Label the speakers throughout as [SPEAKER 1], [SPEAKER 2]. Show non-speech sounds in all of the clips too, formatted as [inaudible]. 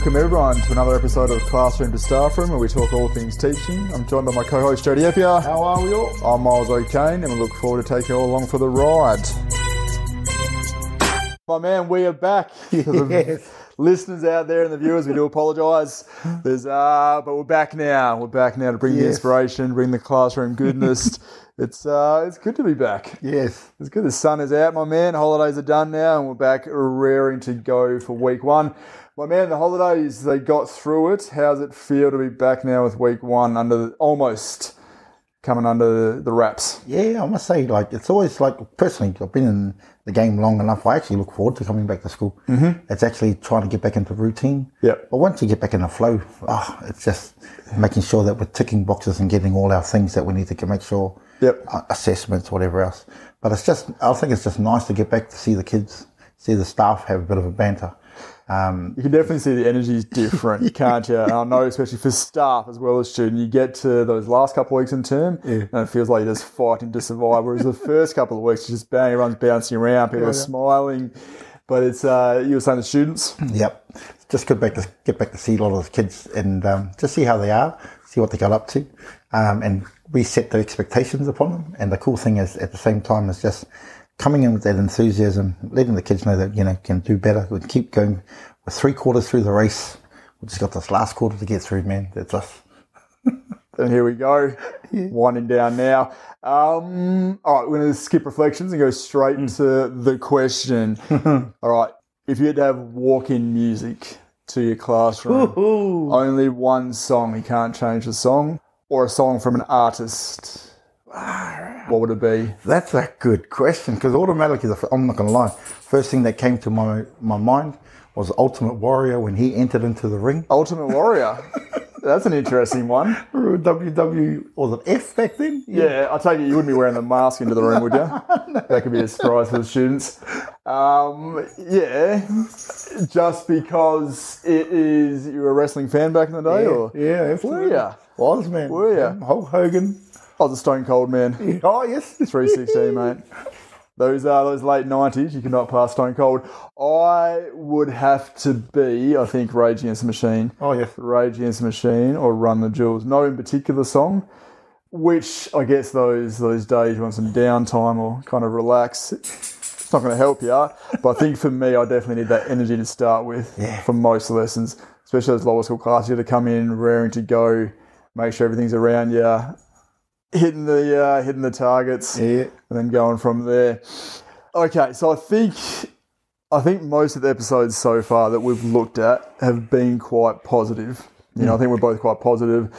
[SPEAKER 1] Welcome everyone to another episode of Classroom to Staffroom, where we talk all things teaching. I'm joined by my co-host Jody Eppier.
[SPEAKER 2] How are we all?
[SPEAKER 1] I'm Miles O'Kane and we look forward to taking you all along for the ride. My man, we are back. [laughs]
[SPEAKER 2] Yes.
[SPEAKER 1] Listeners out there and the viewers, we do apologise. There's uh but we're back now. We're back now to bring the inspiration, bring the classroom goodness. [laughs] it's uh it's good to be back.
[SPEAKER 2] Yes.
[SPEAKER 1] It's good. The sun is out, my man. Holidays are done now, and we're back raring to go for week one. My man, the holidays they got through it. How's it feel to be back now with week one under the, almost coming under the, the wraps?
[SPEAKER 2] Yeah, I must say, like, it's always like, personally, I've been in the game long enough. I actually look forward to coming back to school. Mm-hmm. It's actually trying to get back into routine.
[SPEAKER 1] Yep.
[SPEAKER 2] But once you get back in the flow, oh, it's just making sure that we're ticking boxes and getting all our things that we need to make sure.
[SPEAKER 1] Yep.
[SPEAKER 2] assessments, whatever else. But it's just, I think it's just nice to get back to see the kids, see the staff have a bit of a banter. Um,
[SPEAKER 1] You can definitely see the energy is different, [laughs] can't you? And I know, especially for staff as well as student, you get to those last couple of weeks in term, and it feels like you're just fighting to survive. Whereas the first couple of weeks, you just bang, everyone's bouncing around, people are smiling. But it's uh, you were saying the students,
[SPEAKER 2] Yep. Just good back to get back to see a lot of the kids and um, just see how they are, see what they got up to, um, and we set the expectations upon them. And the cool thing is, at the same time, is just coming in with that enthusiasm, letting the kids know that you know can do better. We keep going. We're three quarters through the race. We've just got this last quarter to get through, man. That's us. [laughs]
[SPEAKER 1] and here we go, winding down now. Um, all right, we're going to skip reflections and go straight into the question. [laughs] all right, if you had to have walk-in music to your classroom, only one song, you can't change the song, or a song from an artist, what would it be?
[SPEAKER 2] That's a good question because automatically, I'm not going to lie, first thing that came to my my mind was Ultimate Warrior when he entered into the ring.
[SPEAKER 1] Ultimate Warrior. [laughs] That's an interesting one.
[SPEAKER 2] WW was it F back then?
[SPEAKER 1] Yeah, I take it you wouldn't be wearing the mask into the room, would you? [laughs] That could be a surprise for the students. Um, yeah, just because it is you were a wrestling fan back in the day, or
[SPEAKER 2] Yeah,
[SPEAKER 1] were
[SPEAKER 2] absolutely.
[SPEAKER 1] ya?
[SPEAKER 2] Was man.
[SPEAKER 1] Were
[SPEAKER 2] you? Hulk Hogan.
[SPEAKER 1] I was a Stone Cold man. [laughs]
[SPEAKER 2] Oh yes. [laughs]
[SPEAKER 1] 316, mate. Those are those late nineties. You cannot pass Stone Cold. I would have to be, I think, Rage Against the Machine.
[SPEAKER 2] Oh yes.
[SPEAKER 1] Rage Against the Machine or Run the Jewels. No in particular song, which I guess those those days you want some downtime or kind of relax. It's not going to help you, but I think for me, I definitely need that energy to start with
[SPEAKER 2] Yeah.
[SPEAKER 1] for most lessons, especially those lower school classes. You have to come in raring to go, make sure everything's around you, hitting the uh, hitting the targets
[SPEAKER 2] Yeah.
[SPEAKER 1] and then going from there. Okay, so I think I think most of the episodes so far that we've looked at have been quite positive. You know, I think we're both quite positive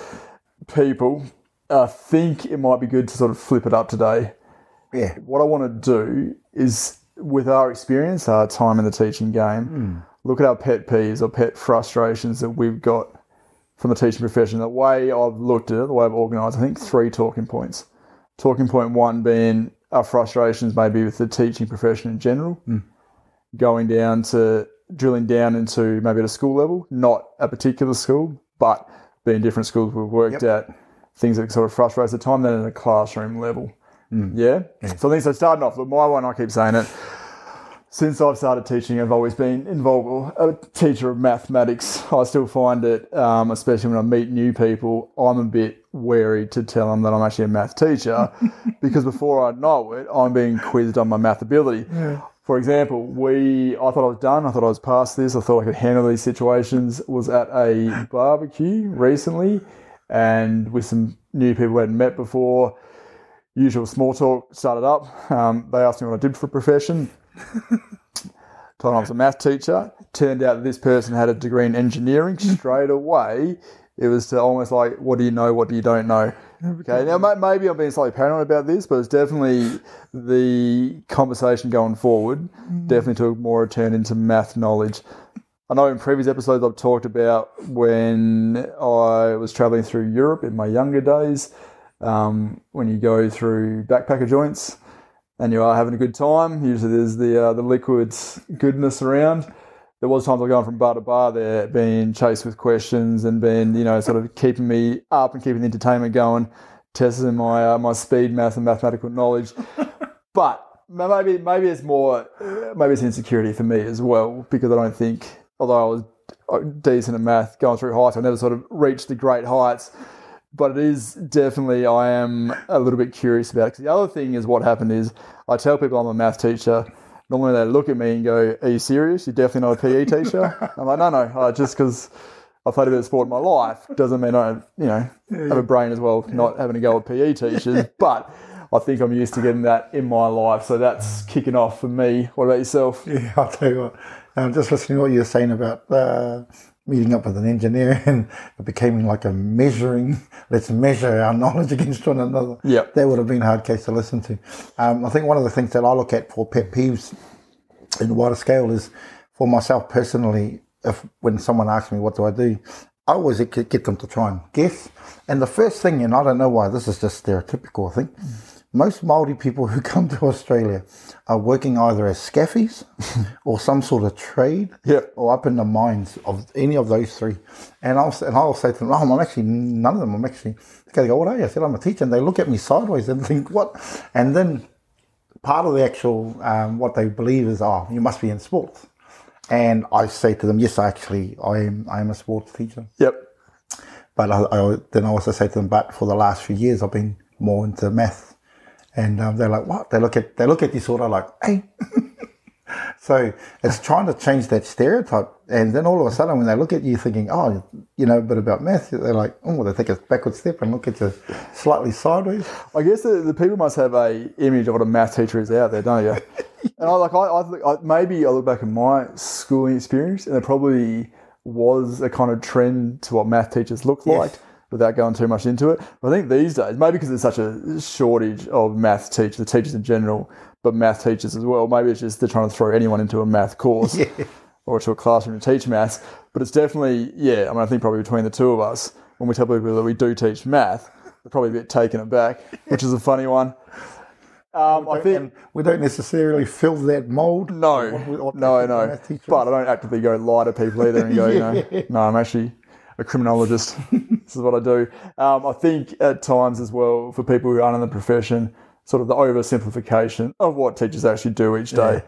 [SPEAKER 1] people. I think it might be good to sort of flip it up today.
[SPEAKER 2] Yeah.
[SPEAKER 1] What I want to do is, with our experience, our time in the teaching game, look at our pet peeves or pet frustrations that we've got from the teaching profession. The way I've looked at it, the way I've organised, I think three talking points. Talking point one being our frustrations maybe with the teaching profession in general, hmm. going down to drilling down into maybe at a school level, not a particular school, but being different schools we've worked at, things that sort of frustrate us at the time, then at a classroom level. Hmm. Yeah? So I think so starting off, with my one, I keep saying it, since I've started teaching, I've always been involved, a teacher of mathematics. I still find it, um, especially when I meet new people, I'm a bit wary to tell them that I'm actually a math teacher [laughs] because before I know it, I'm being quizzed on my math ability. For example, we, I thought I was done. I thought I was past this. I thought I could handle these situations. Was at a barbecue recently, and with some new people we hadn't met before. Usual small talk started up. Um, they asked me what I did for a profession. Told I was a math teacher. Turned out this person had a degree in engineering. [laughs] Straight away, it was to almost like, what do you know? What do you don't know? Okay, now maybe I'm being slightly paranoid about this, but it's definitely the conversation going forward. Definitely took more a turn into math knowledge. I know in previous episodes I've talked about when I was traveling through Europe in my younger days, um, when you go through backpacker joints and you are having a good time. Usually there's the uh, the liquids goodness around. There was times I going from bar to bar there, being chased with questions and being you know sort of keeping me up and keeping the entertainment going, testing my uh, my speed, math, and mathematical knowledge. [laughs] but maybe maybe it's more uh, maybe it's insecurity for me as well because I don't think although I was decent at math going through high school. I never sort of reached the great heights. But it is definitely, I am a little bit curious about it. 'Cause the other thing is what happened is I tell people I'm a math teacher. Normally they look at me and go, Are you serious? You're definitely not a PE teacher? [laughs] I'm like, No, no, uh, just because I've played a bit of sport in my life doesn't mean I, you know, have a brain as well, not having to go with PE teachers. [laughs] But I think I'm used to getting that in my life. So that's kicking off for me. What about yourself?
[SPEAKER 2] Yeah, I'll tell you what. Um, just listening to what you were saying about uh, meeting up with an engineer [laughs] and it became like a measuring, let's measure our knowledge [laughs] against one another.
[SPEAKER 1] Yeah.
[SPEAKER 2] That would have been a hard case to listen to. Um, I think one of the things that I look at for pet peeves in wider scale is for myself personally, if when someone asks me what do I do, I always get get them to try and guess. And the first thing, and I don't know why this is just stereotypical, I think, most Maori people who come to Australia are working either as scaffies [laughs] or some sort of trade,
[SPEAKER 1] Yep.
[SPEAKER 2] or up in the mines of any of those three. And I'll and I'll say to them, "Oh, I'm actually none of them. I'm actually." They go, "What are you?" I said, "I'm a teacher," and they look at me sideways and [laughs] think, "What?" And then part of the actual um, what they believe is, "Oh, you must be in sports." And I say to them, "Yes, I actually, I am. I am a sports teacher."
[SPEAKER 1] Yep.
[SPEAKER 2] But I, I then I also say to them, "But for the last few years, I've been more into math." And um, they're like, "What?" They look at they look at you sort of like, "Hey." [laughs] so it's trying to change that stereotype, and then all of a sudden, when they look at you, thinking, "Oh, you know a bit about math," they're like, "Oh," they take a backward step and look at you slightly sideways.
[SPEAKER 1] I guess the, the people must have a image of what a math teacher is out there, don't you? [laughs] and I like I, I, think- I maybe I look back at my schooling experience, and there probably was a kind of trend to what math teachers look like. Without going too much into it, but I think these days, maybe because there's such a shortage of math teachers, the teachers in general, but math teachers as well. Maybe it's just they're trying to throw anyone into a math course [laughs] or to a classroom to teach maths. But it's definitely, yeah. I mean, I think probably between the two of us, when we tell people that we do teach math, they're probably a bit taken aback, which is a funny one. Um, I think
[SPEAKER 2] we don't necessarily fill that mold.
[SPEAKER 1] no,
[SPEAKER 2] What we- what
[SPEAKER 1] no,
[SPEAKER 2] they think a
[SPEAKER 1] no. But I don't actively go lie to people either and go, you know, [laughs] no, I'm actually a criminologist. [laughs] this is what I do. Um, I think at times as well for people who aren't in the profession, sort of the oversimplification of what teachers actually do each day.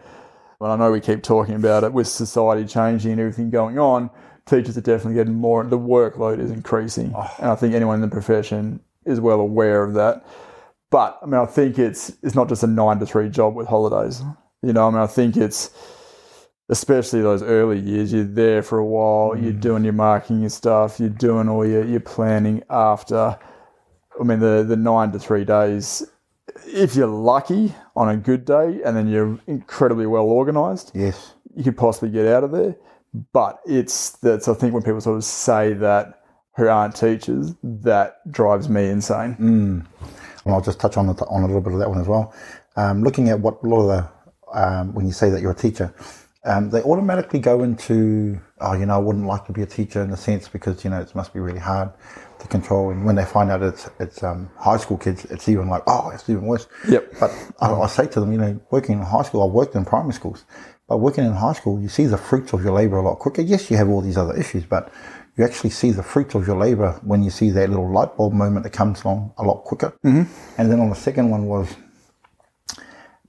[SPEAKER 1] And I know we keep talking about it with society changing and everything going on. Teachers are definitely getting more. The workload is increasing, and I think anyone in the profession is well aware of that. But I mean, I think it's it's not just a nine to three job with holidays. You know, I mean, I think it's especially those early years. You're there for a while. You're doing your marking your stuff. You're doing all your your planning after. I mean, the the nine to three days. If you're lucky on a good day, and then you're incredibly well organised,
[SPEAKER 2] Yes.
[SPEAKER 1] you could possibly get out of there. But it's that's I think when people sort of say that who aren't teachers, that drives me insane.
[SPEAKER 2] And I'll just touch on, it, on a little bit of that one as well. Um, looking at what a lot of the, um, when you say that you're a teacher, um, they automatically go into, oh, you know, I wouldn't like to be a teacher in a sense because, you know, it must be really hard to control. And when they find out it's, it's um, high school kids, it's even like, oh, it's even worse.
[SPEAKER 1] Yep.
[SPEAKER 2] But I, I say to them, you know, working in high school, I've worked in primary schools, but working in high school, you see the fruits of your labor a lot quicker. Yes, you have all these other issues, but you actually see the fruits of your labor when you see that little light bulb moment that comes along a lot quicker. Mm-hmm. And then on the second one was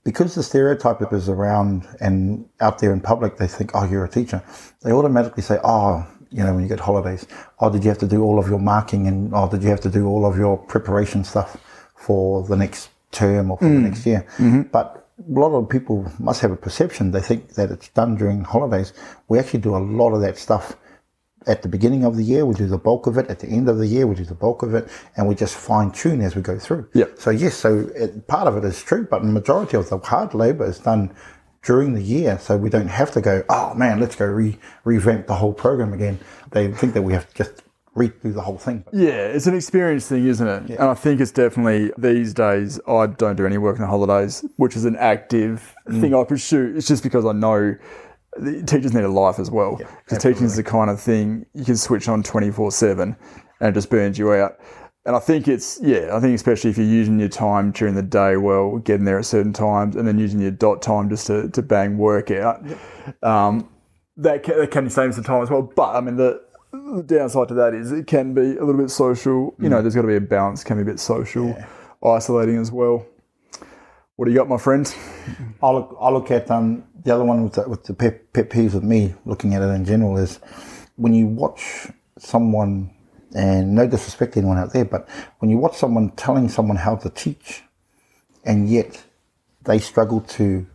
[SPEAKER 2] because the stereotype is around and out there in public, they think, oh, you're a teacher. They automatically say, oh, you know, when you get holidays, oh, did you have to do all of your marking and oh, did you have to do all of your preparation stuff for the next term or for the mm. next year? Mm-hmm. But a lot of people must have a perception. They think that it's done during holidays. We actually do a lot of that stuff at the beginning of the year, we do the bulk of it. At the end of the year, we do the bulk of it, and we just fine tune as we go through.
[SPEAKER 1] Yep.
[SPEAKER 2] So yes, so it, part of it is true, but the majority of the hard labour is done during the year, so we don't have to go. Oh man, let's go re- revamp the whole program again. They think that we have to just redo the whole thing.
[SPEAKER 1] Yeah, it's an experience thing, isn't it? Yeah. And I think it's definitely these days. I don't do any work on the holidays, which is an active mm. thing I pursue. It's just because I know teachers need a life as well. Because teaching is the kind of thing you can switch on twenty four seven, and it just burns you out. And I think it's yeah, I think especially if you're using your time during the day well, getting there at certain times, and then using your DOTT time just to, to bang work out. Um, that can, that can save some time as well. But I mean, the, the downside to that is it can be a little bit social. You know, there's got to be a balance. Can be a bit social, isolating as well. What do you got, my friends?
[SPEAKER 2] I look, I look at um, the other one with the, with the pet, pet peeves with me, looking at it in general, is when you watch someone, and no disrespect to anyone out there, but when you watch someone telling someone how to teach, and yet they struggle to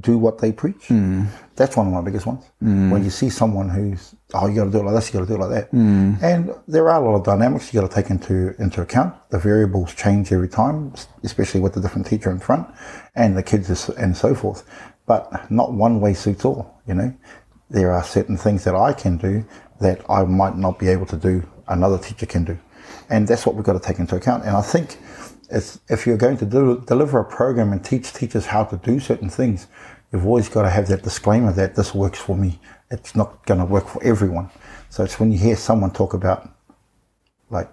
[SPEAKER 2] do what they preach. Mm. That's one of my biggest ones. Mm. When you see someone who's, oh, you got to do it like this, you got to do it like that. Mm. And there are a lot of dynamics you got to take into into account. The variables change every time, especially with the different teacher in front and the kids and so forth. But not one way suits all. You know, there are certain things that I can do that I might not be able to do. Another teacher can do, and that's what we've got to take into account. And I think it's, if you're going to do, deliver a program and teach teachers how to do certain things, you've always got to have that disclaimer that this works for me. It's not going to work for everyone. So it's when you hear someone talk about, like,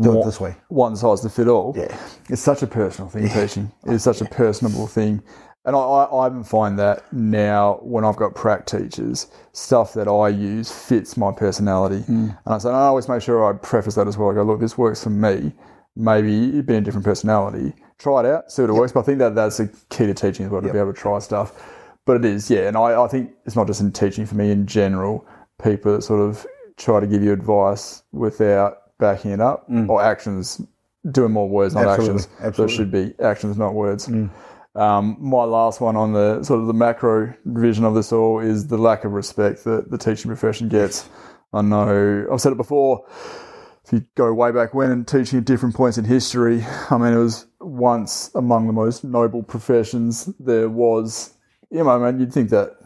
[SPEAKER 2] do it this way.
[SPEAKER 1] one size to fit all.
[SPEAKER 2] Yeah.
[SPEAKER 1] It's such a personal thing, teaching. It's such a personable thing. And I, I, I even find that now when I've got prac teachers, stuff that I use fits my personality. Mm. And I say, and I always make sure I preface that as well. I go, look, this works for me. Maybe being a different personality. Try it out, see what it works. But I think that that's a key to teaching as well, to be able to try stuff. But it is, yeah. And I, I think it's not just in teaching for me in general. People that sort of try to give you advice without backing it up or actions, doing more words, not
[SPEAKER 2] Absolutely,
[SPEAKER 1] actions. So it should be actions, not words. Um, my last one on the sort of the macro vision of this all is the lack of respect that the teaching profession gets. I know I've said it before. If you go way back when and teaching at different points in history, I mean, it was once among the most noble professions there was. You know, man, you'd think that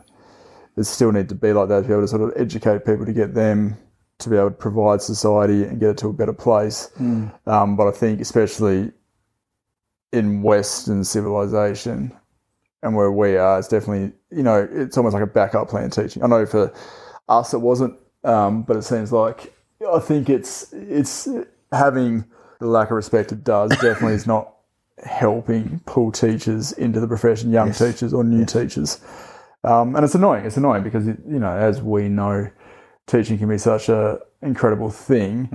[SPEAKER 1] it still need to be like that to be able to sort of educate people to get them to be able to provide society and get it to a better place. Um, but I think, especially in Western civilization and where we are, it's definitely, you know, it's almost like a backup plan teaching. I know for us it wasn't, um, but it seems like I think it's it's having the lack of respect it does definitely is not helping pull teachers into the profession, young teachers or new teachers. Um, and it's annoying. It's annoying because it, you know, as we know, teaching can be such a incredible thing.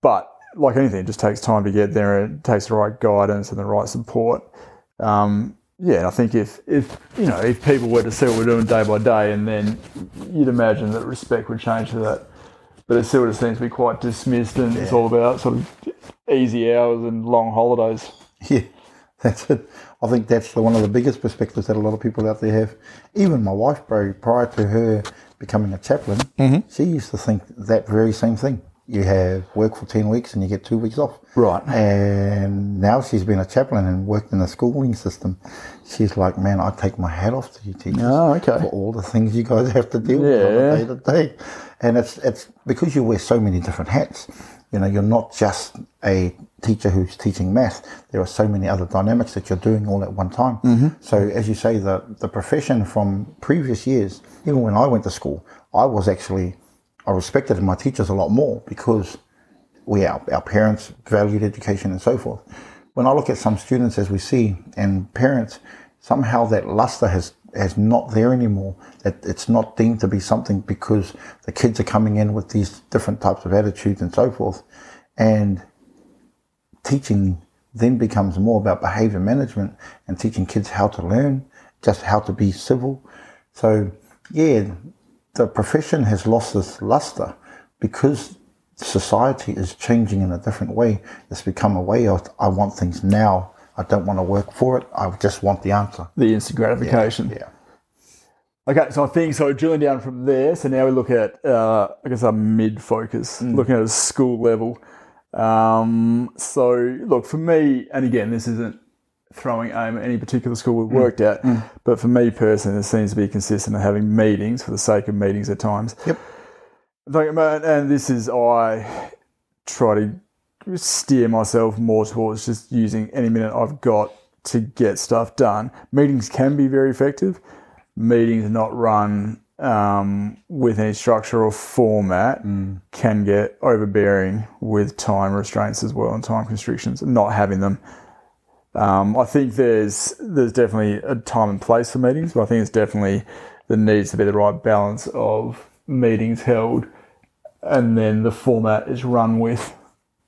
[SPEAKER 1] But like anything, it just takes time to get there. and It takes the right guidance and the right support. Um, yeah, and I think if if you know if people were to see what we're doing day by day, and then you'd imagine that respect would change to that. But it still just seems to be quite dismissed, and it's all about sort of easy hours and long holidays. [laughs]
[SPEAKER 2] Yeah, that's it. I think that's the, one of the biggest perspectives that a lot of people out there have. Even my wife, bro, prior to her becoming a chaplain, mm-hmm. she used to think that very same thing. You have work for 10 weeks and you get two weeks off.
[SPEAKER 1] Right.
[SPEAKER 2] And now she's been a chaplain and worked in the schooling system. She's like, man, I take my hat off to you teachers
[SPEAKER 1] Oh, okay.
[SPEAKER 2] for all the things you guys have to deal with on day to day. And it's it's because you wear so many different hats. You know, you're not just a teacher who's teaching math. There are so many other dynamics that you're doing all at one time.
[SPEAKER 1] Mm-hmm.
[SPEAKER 2] So as you say, the the profession from previous years, even when I went to school, I was actually I respected my teachers a lot more because we our, our parents valued education and so forth. When I look at some students as we see and parents, somehow that luster has has not there anymore. That it's not deemed to be something because the kids are coming in with these different types of attitudes and so forth, and teaching then becomes more about behavior management and teaching kids how to learn, just how to be civil. So yeah, the profession has lost its luster because society is changing in a different way. It's become a way of I want things now. I don't want to work for it. I just want the answer.
[SPEAKER 1] The instant gratification.
[SPEAKER 2] Yeah.
[SPEAKER 1] Okay, so I think so. Drilling down from there, so now we look at uh, I guess our mid focus, looking at a school level. Um, so look for me, and again, this isn't throwing aim at any particular school we've mm. worked at, mm. but for me personally, it seems to be consistent of having meetings for the sake of meetings at times.
[SPEAKER 2] Yep.
[SPEAKER 1] And this is I try to steer myself more towards just using any minute I've got to get stuff done. Meetings can be very effective. Meetings not run um, with any structure or format mm. can get overbearing with time restraints as well and time constrictions. Not having them. Um, I think there's there's definitely a time and place for meetings, but I think it's definitely there needs to be the right balance of meetings held, and then the format is run with.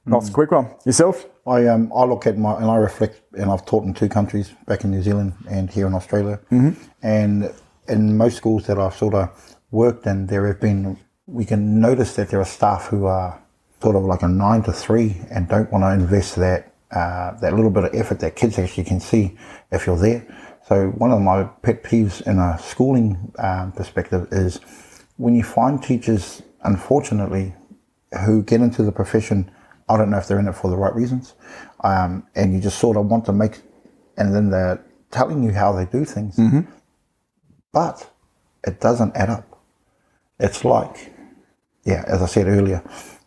[SPEAKER 1] Not a quick one. Yourself?
[SPEAKER 2] I um I look at my and I reflect and I've taught in two countries back in New Zealand and here in Australia, mm-hmm. and in most schools that I've sort of worked in, there have been we can notice that there are staff who are sort of like a nine to three and don't want to invest that uh, that little bit of effort that kids actually can see if you're there. So one of my pet peeves in a schooling um, perspective is when you find teachers, unfortunately, who get into the profession. I don't know if they're in it for the right reasons, um, and you just sort of want to make, and then they're telling you how they do things, but it doesn't add up. It's like, yeah, as I said earlier,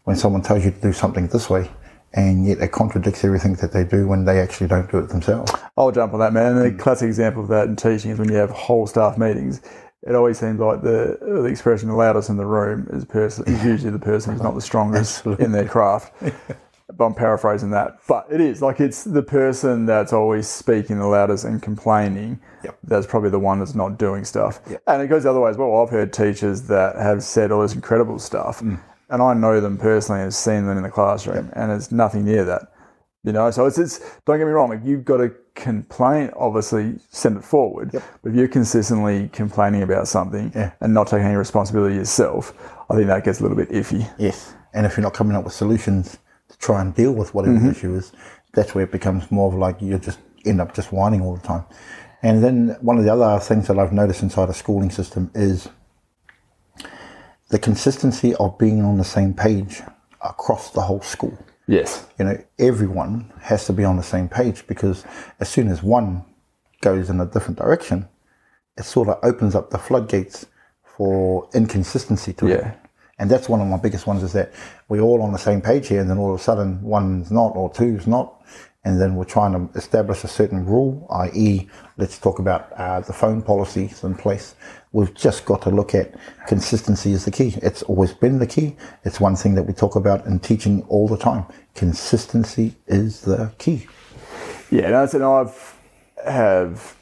[SPEAKER 2] when someone tells you to do something this way, and yet it contradicts everything that they do when they actually don't do it themselves.
[SPEAKER 1] I'll jump on that, man. And the classic example of that in teaching is when you have whole staff meetings. It always seems like the the expression "the loudest in the room" is, person, is usually the person who's not the strongest in their craft. [laughs] but I'm paraphrasing that. But it is like it's the person that's always speaking the loudest and complaining.
[SPEAKER 2] Yep.
[SPEAKER 1] That's probably the one that's not doing stuff. And it goes the other way as well. I've heard teachers that have said all this incredible stuff,
[SPEAKER 2] Mm.
[SPEAKER 1] And I know them personally and have seen them in the classroom, and it's nothing near that. You know, so it's, it's don't get me wrong. If you've got a complaint, obviously send it forward.
[SPEAKER 2] Yep.
[SPEAKER 1] But if you're consistently complaining about something
[SPEAKER 2] Yeah.
[SPEAKER 1] and not taking any responsibility yourself, I think that gets a little bit iffy.
[SPEAKER 2] Yes. And if you're not coming up with solutions to try and deal with whatever mm-hmm. the issue is, that's where it becomes more of like you just end up just whining all the time. And then one of the other things that I've noticed inside a schooling system is the consistency of being on the same page across the whole school.
[SPEAKER 1] Yes.
[SPEAKER 2] You know, everyone has to be on the same page because as soon as one goes in a different direction, it sort of opens up the floodgates for inconsistency to it.
[SPEAKER 1] Yeah.
[SPEAKER 2] And that's one of my biggest ones is that we're all on the same page here, and then all of a sudden one's not or two's not, and then we're trying to establish a certain rule, i.e., let's talk about uh, the phone policies in place. We've just got to look at consistency is the key. It's always been the key. It's one thing that we talk about in teaching all the time. Consistency is the key.
[SPEAKER 1] Yeah, that's and I've have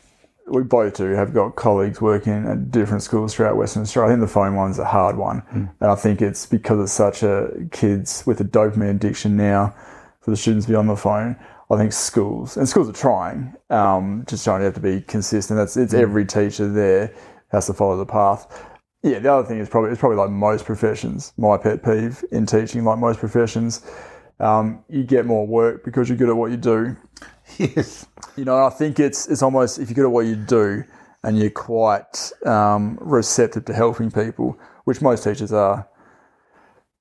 [SPEAKER 1] we both do have got colleagues working at different schools throughout Western Australia. I think the phone one's a hard one, and I think it's because it's such a kids with a dopamine addiction now for the students to be on the phone. I think schools and schools are trying, um, just trying to have to be consistent. That's it's every teacher there has to follow the path. Yeah, the other thing is probably it's probably like most professions. My pet peeve in teaching, like most professions, um, you get more work because you're good at what you do. [laughs]
[SPEAKER 2] Yes.
[SPEAKER 1] You know, I think it's it's almost if you're good at what you do and you're quite um, receptive to helping people, which most teachers are.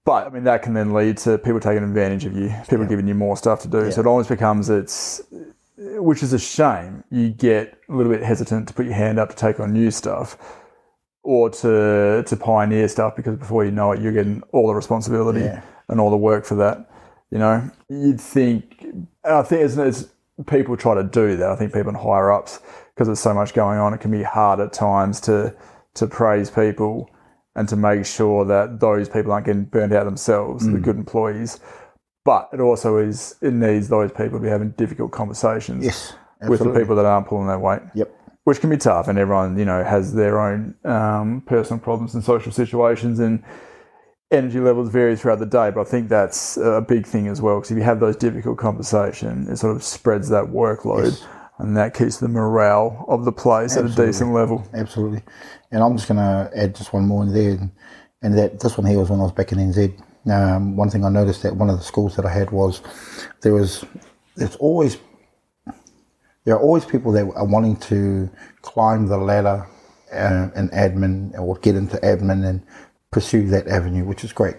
[SPEAKER 1] But I mean, that can then lead to people taking advantage of you, people giving you more stuff to do. So it almost becomes it's, which is a shame. You get a little bit hesitant to put your hand up to take on new stuff, or to to pioneer stuff because before you know it, you're getting all the responsibility
[SPEAKER 2] Yeah.
[SPEAKER 1] and all the work for that. You know, you'd think. I think it's, it's people try to do that. I think people in higher ups because there's so much going on. It can be hard at times to to praise people and to make sure that those people aren't getting burnt out themselves, the mm. good employees. But it also is it needs those people to be having difficult conversations
[SPEAKER 2] Yes.
[SPEAKER 1] with the people that aren't pulling their weight
[SPEAKER 2] Yep.
[SPEAKER 1] which can be tough, and everyone you know has their own um, personal problems and social situations, and energy levels vary throughout the day. But I think that's a big thing as well, because if you have those difficult conversations, it sort of spreads that workload, and that keeps the morale of the place at a decent level.
[SPEAKER 2] Absolutely. And I'm just going to add just one more in there. And, and that this one here was when I was back in NZ. Um, one thing I noticed at one of the schools that I had was there was, there's always, there are always people that are wanting to climb the ladder uh, in admin or get into admin and pursue that avenue, which is great.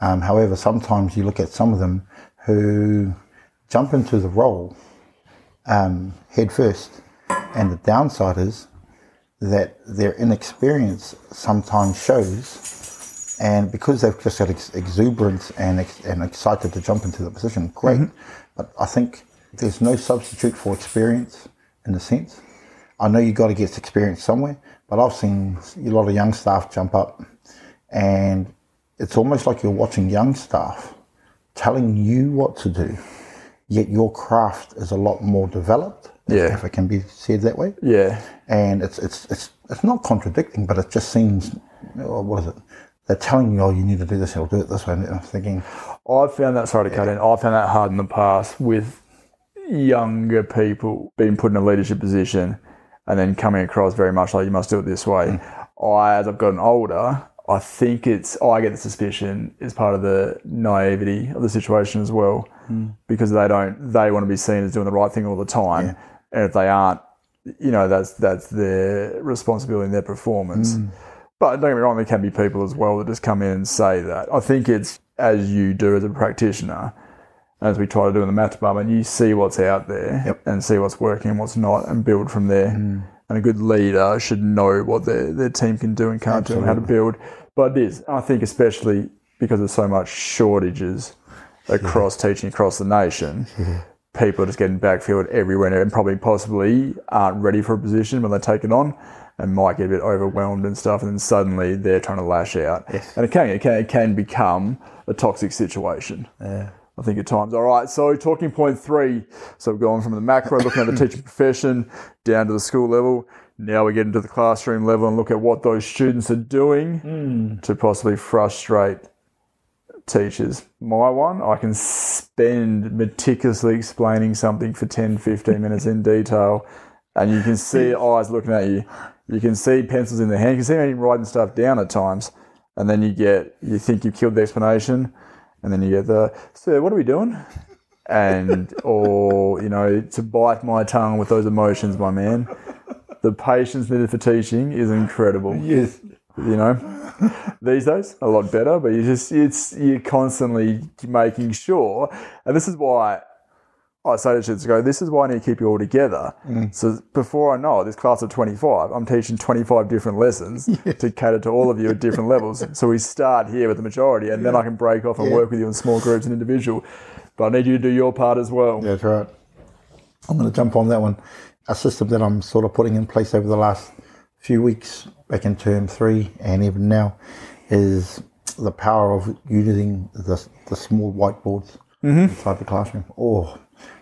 [SPEAKER 2] Um, however, sometimes you look at some of them who jump into the role um, head first. And the downside is that their inexperience sometimes shows, and because they've just got ex- exuberance and ex- and excited to jump into the position, great. Mm-hmm. But I think there's no substitute for experience in a sense. I know you've got to get experience somewhere, but I've seen a lot of young staff jump up, and it's almost like you're watching young staff telling you what to do, yet your craft is a lot more developed. if-
[SPEAKER 1] Yeah.
[SPEAKER 2] if it can be said that way
[SPEAKER 1] Yeah,
[SPEAKER 2] and it's it's it's it's not contradicting, but it just seems oh, what is it? They're telling you, oh, you need to do this, I'll do it this way. And I'm thinking,
[SPEAKER 1] I've found that sorry to cut in. I've found that hard in the past with younger people being put in a leadership position and then coming across very much like you must do it this way. Hmm. I, as I've gotten older, I think it's, I get the suspicion, is part of the naivety of the situation as well, hmm. because they don't, they want to be seen as doing the right thing all the time. And if they aren't, you know, that's that's their responsibility and their performance. Hmm. But don't get me wrong, there can be people as well that just come in and say that. I think it's as you do as a practitioner, as we try to do in the math department, you see what's out there
[SPEAKER 2] Yep.
[SPEAKER 1] and see what's working and what's not and build from there. Hmm. And a good leader should know what their, their team can do and can't do and how to build. But it is, I think, especially because there's so much shortages across teaching across the nation, [laughs] people are just getting backfilled everywhere and probably possibly aren't ready for a position when they take it on and might get a bit overwhelmed and stuff. And then suddenly they're trying to lash out. And it can, it can, it can become a toxic situation. I think at times. All right, so talking point three. So we've gone from the macro, looking at the [coughs] teaching profession, down to the school level. Now we get into the classroom level and look at what those students are doing hmm. to possibly frustrate teachers. My one, I can spend meticulously explaining something for 10, 15 minutes in detail, and you can see [laughs] eyes looking at you. You can see pencils in their hand. You can see them writing stuff down at times. And then you get, you think you've killed the explanation, and then you get the, sir, what are we doing? And, [laughs] or, you know, to bite my tongue with those emotions, my man. The patience needed for teaching is incredible
[SPEAKER 2] Yes.
[SPEAKER 1] you know these days a lot better but you just it's you're constantly making sure and this is why I say to students go this is why I need to keep you all together mm. so before I know it this class of 25 I'm teaching 25 different lessons [laughs] to cater to all of you at different levels [laughs] so we start here with the majority and then I can break off and
[SPEAKER 2] Yeah.
[SPEAKER 1] work with you in small groups and individual but I need you to do your part as well
[SPEAKER 2] That's right. I'm going to jump on that one. A system that I'm sort of putting in place over the last few weeks, back in term three, and even now, is the power of using the, the small whiteboards mm-hmm. inside the classroom. Oh,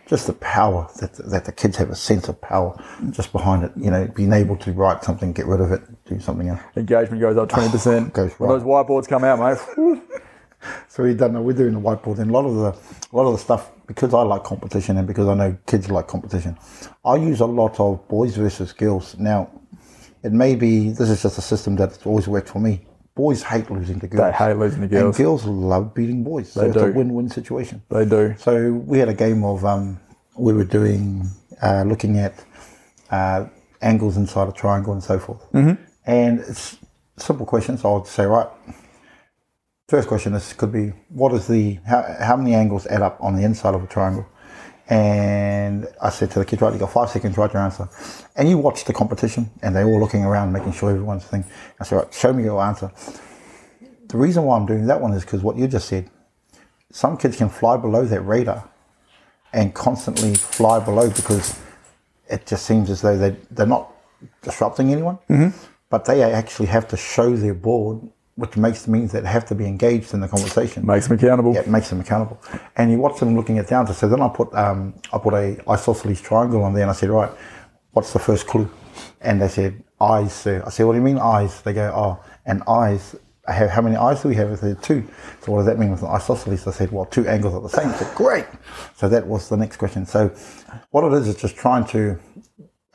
[SPEAKER 2] just the power that that the kids have a sense of power just behind it. You know, being able to write something, get rid of it, do something else.
[SPEAKER 1] engagement goes up 20% [sighs]
[SPEAKER 2] Goes
[SPEAKER 1] when
[SPEAKER 2] right.
[SPEAKER 1] those whiteboards come out mate [laughs]
[SPEAKER 2] So we've done. We're doing the whiteboard, and a lot of the a lot of the stuff because I like competition and because I know kids like competition. I use a lot of boys versus girls. Now, it may be this is just a system that's always worked for me. Boys hate losing to girls.
[SPEAKER 1] they hate losing the
[SPEAKER 2] And
[SPEAKER 1] girls
[SPEAKER 2] girls love beating boys. They So it's a win-win situation.
[SPEAKER 1] they do
[SPEAKER 2] So we had a game of um, we were doing uh, looking at uh, angles inside a triangle and so forth. Mm-hmm. And it's simple questions. I would say, right. First question is could be what is the how, how many angles add up on the inside of a triangle? And I said to the kids, right, you got five seconds, write your answer. And you watch the competition, and they're all looking around, making sure everyone's thing. I said, right, show me your answer. The reason why I'm doing that one is because what you just said. Some kids can fly below that radar and constantly fly below because it just seems as though they they're not disrupting anyone, mm-hmm. but they actually have to show their board, which makes means that they have to be engaged in the conversation.
[SPEAKER 1] makes them accountable
[SPEAKER 2] Yeah, makes them accountable. And you watch them looking at the answer. So then I put um, I put a isosceles triangle on there, and I said, right, what's the first clue? And they said eyes. Sir. I said, what do you mean eyes? They go, oh, and eyes. I have how many eyes do we have? I said two. So what does that mean with an isosceles? I said, well, two angles are the same. I said, great. So that was the next question. So what it is is just trying to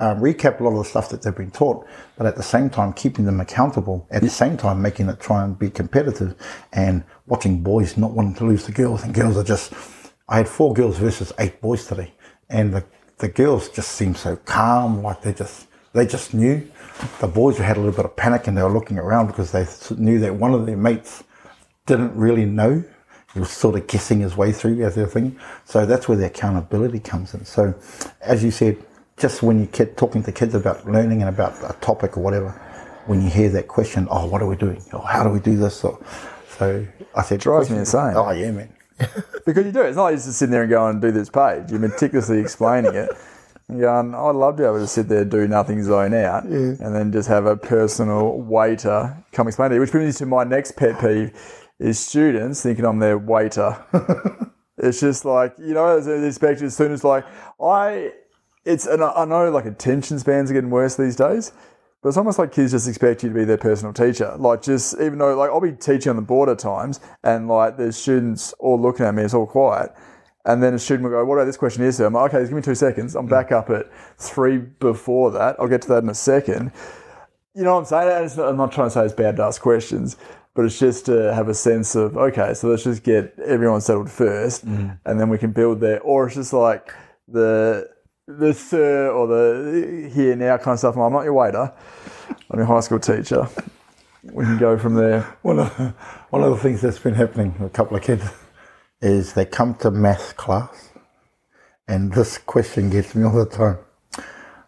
[SPEAKER 2] um, recap a lot of the stuff that they've been taught, but at the same time keeping them accountable. At the same time making it try and be competitive, and watching boys not wanting to lose to girls, and girls are just. I had four girls versus eight boys today, and the the girls just seemed so calm, like they just they just knew. The boys had a little bit of panic, and they were looking around because they knew that one of their mates didn't really know. He was sort of guessing his way through as their thing. So that's where the accountability comes in. So, as you said, just when you kid talking to kids about learning and about a topic or whatever, when you hear that question, oh, what are we doing? Or how do we do this? Or, so I said,
[SPEAKER 1] Drives me insane.
[SPEAKER 2] Oh yeah, man. [laughs]
[SPEAKER 1] Because you do. It's not like you're just sitting there and going, do this page. You're meticulously explaining it. And going, I'd love to be able to sit there, do nothing, zone out, and then just have a personal waiter come explain to you. Which brings me to my next pet peeve is students thinking I'm their waiter. [laughs] it's just like, you know, as an inspector, students like, I, it's, and I know like attention spans are getting worse these days. But it's almost like kids just expect you to be their personal teacher. Like just even though like I'll be teaching on the board at times and like there's students all looking at me, it's all quiet. And then a student will go, What about this question here, sir? I'm like, okay, just give me two seconds. I'm back up at three before that. I'll get to that in a second. You know what I'm saying? Not, I'm not trying to say it's bad to ask questions, but it's just to have a sense of okay, so let's just get everyone settled first, mm. and then we can build there. Or it's just like the the sir or the here now kind of stuff. I'm not your waiter. I'm your high school teacher. We can go from there.
[SPEAKER 2] One of, one of the things that's been happening with a couple of kids is they come to math class, and this question gets me all the time.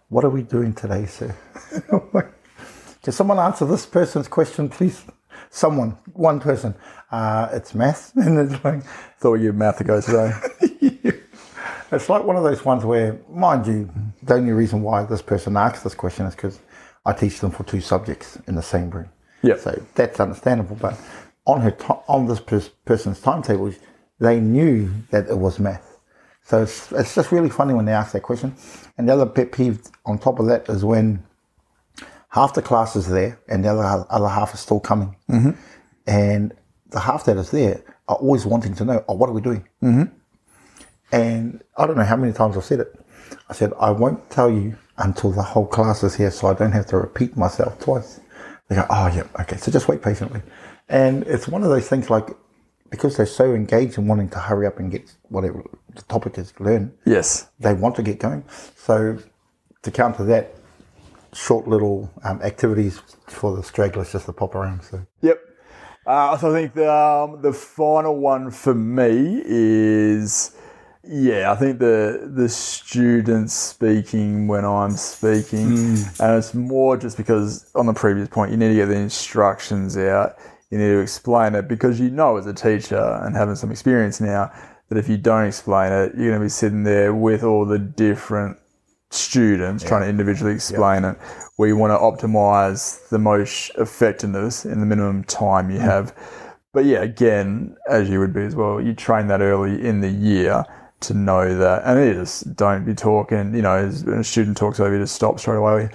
[SPEAKER 2] What are we doing today, sir? [laughs] Can someone answer this person's question, please? Someone, one person. Uh, it's math, [laughs] and it's like
[SPEAKER 1] Thought you math to go today.
[SPEAKER 2] It's like one of those ones where, mind you, the only reason why this person asked this question is because I teach them for two subjects in the same room.
[SPEAKER 1] Yeah.
[SPEAKER 2] So that's understandable. But on her ti on this pers- person's timetable, they knew that it was math. So it's, it's just really funny when they ask that question. And the other pet peeve on top of that is when half the class is there and the other, other half is still coming. Mm-hmm. And the half that is there are always wanting to know, oh, what are we doing? And I don't know how many times I've said it. I said, I won't tell you until the whole class is here so I don't have to repeat myself twice. They go, oh, yeah, okay. So just wait patiently. And it's one of those things like, because they're so engaged in wanting to hurry up and get whatever the topic is learned,
[SPEAKER 1] yes.
[SPEAKER 2] they want to get going. So to counter that, short little um, activities for the stragglers just to pop around. So
[SPEAKER 1] Yep. Uh, so I think the um, the final one for me is yeah. I think the the students speaking when I'm speaking, hmm. and it's more just because on the previous point you need to get the instructions out. You need to explain it because you know as a teacher and having some experience now that if you don't explain it, you're going to be sitting there with all the different students trying to individually explain it. Where you want to optimize the most effectiveness in the minimum time you hmm. have. But yeah again as you would be as well you train that early in the year to know that and it is don't be talking you know as when a student talks over you just stop straight away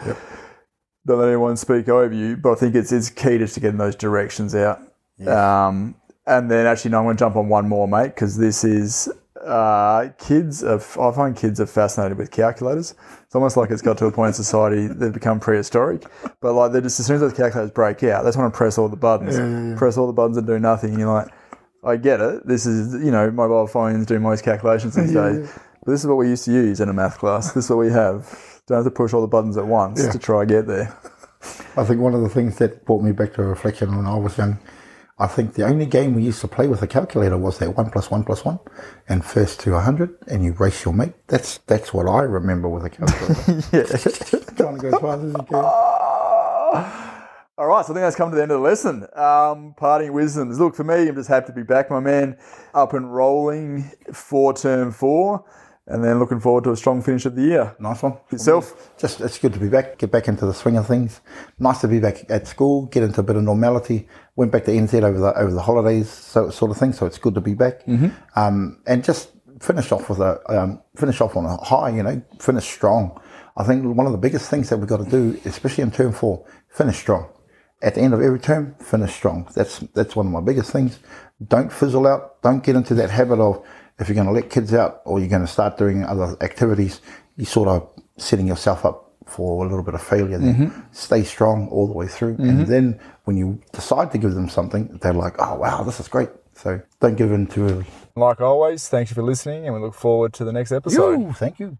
[SPEAKER 1] don't let anyone speak over you but i think it's it's key just to getting those directions out um, and then actually, no, I'm going to jump on one more, mate, because this is uh, kids. Are, I find kids are fascinated with calculators. It's almost like it's got to a point in society [laughs] they've become prehistoric. But like, they're just as soon as those calculators break out, they just want to press all the buttons, press all the buttons and do nothing. And you're like, I get it. This is you know, mobile phones do most calculations these days. [laughs] But this is what we used to use in a math class. This is what we have. Don't have to push all the buttons at once to try and get there.
[SPEAKER 2] I think one of the things that brought me back to a reflection when I was young, I think the only game we used to play with a calculator was that one plus one plus one, and first to hundred, and you race your mate. That's that's what I remember with a calculator. [laughs]
[SPEAKER 1] yeah. [laughs]
[SPEAKER 2] Trying to go as fast as you can.
[SPEAKER 1] All right, so I think that's come to the end of the lesson. Um, parting wisdoms. Look, for me, I'm just happy to be back, my man, up and rolling for term four, and then looking forward to a strong finish of the year.
[SPEAKER 2] Nice one.
[SPEAKER 1] Yourself?
[SPEAKER 2] Just it's good to be back. Get back into the swing of things. Nice to be back at school. Get into a bit of normality. Went back to NZ over the over the holidays, so sort of thing. So it's good to be back. Um, and just finish off with a um, finish off on a high. You know, finish strong. I think one of the biggest things that we've got to do, especially in term four, finish strong. At the end of every term, finish strong. That's that's one of my biggest things. Don't fizzle out. Don't get into that habit of if you're going to let kids out or you're going to start doing other activities, you're sort of setting yourself up for a little bit of failure. Then mm-hmm. stay strong all the way through, and mm-hmm. then when you decide to give them something, they're like, "Oh wow, this is great." So don't give in too early.
[SPEAKER 1] Like always, thank you for listening, and we look forward to the next episode.
[SPEAKER 2] Thank you.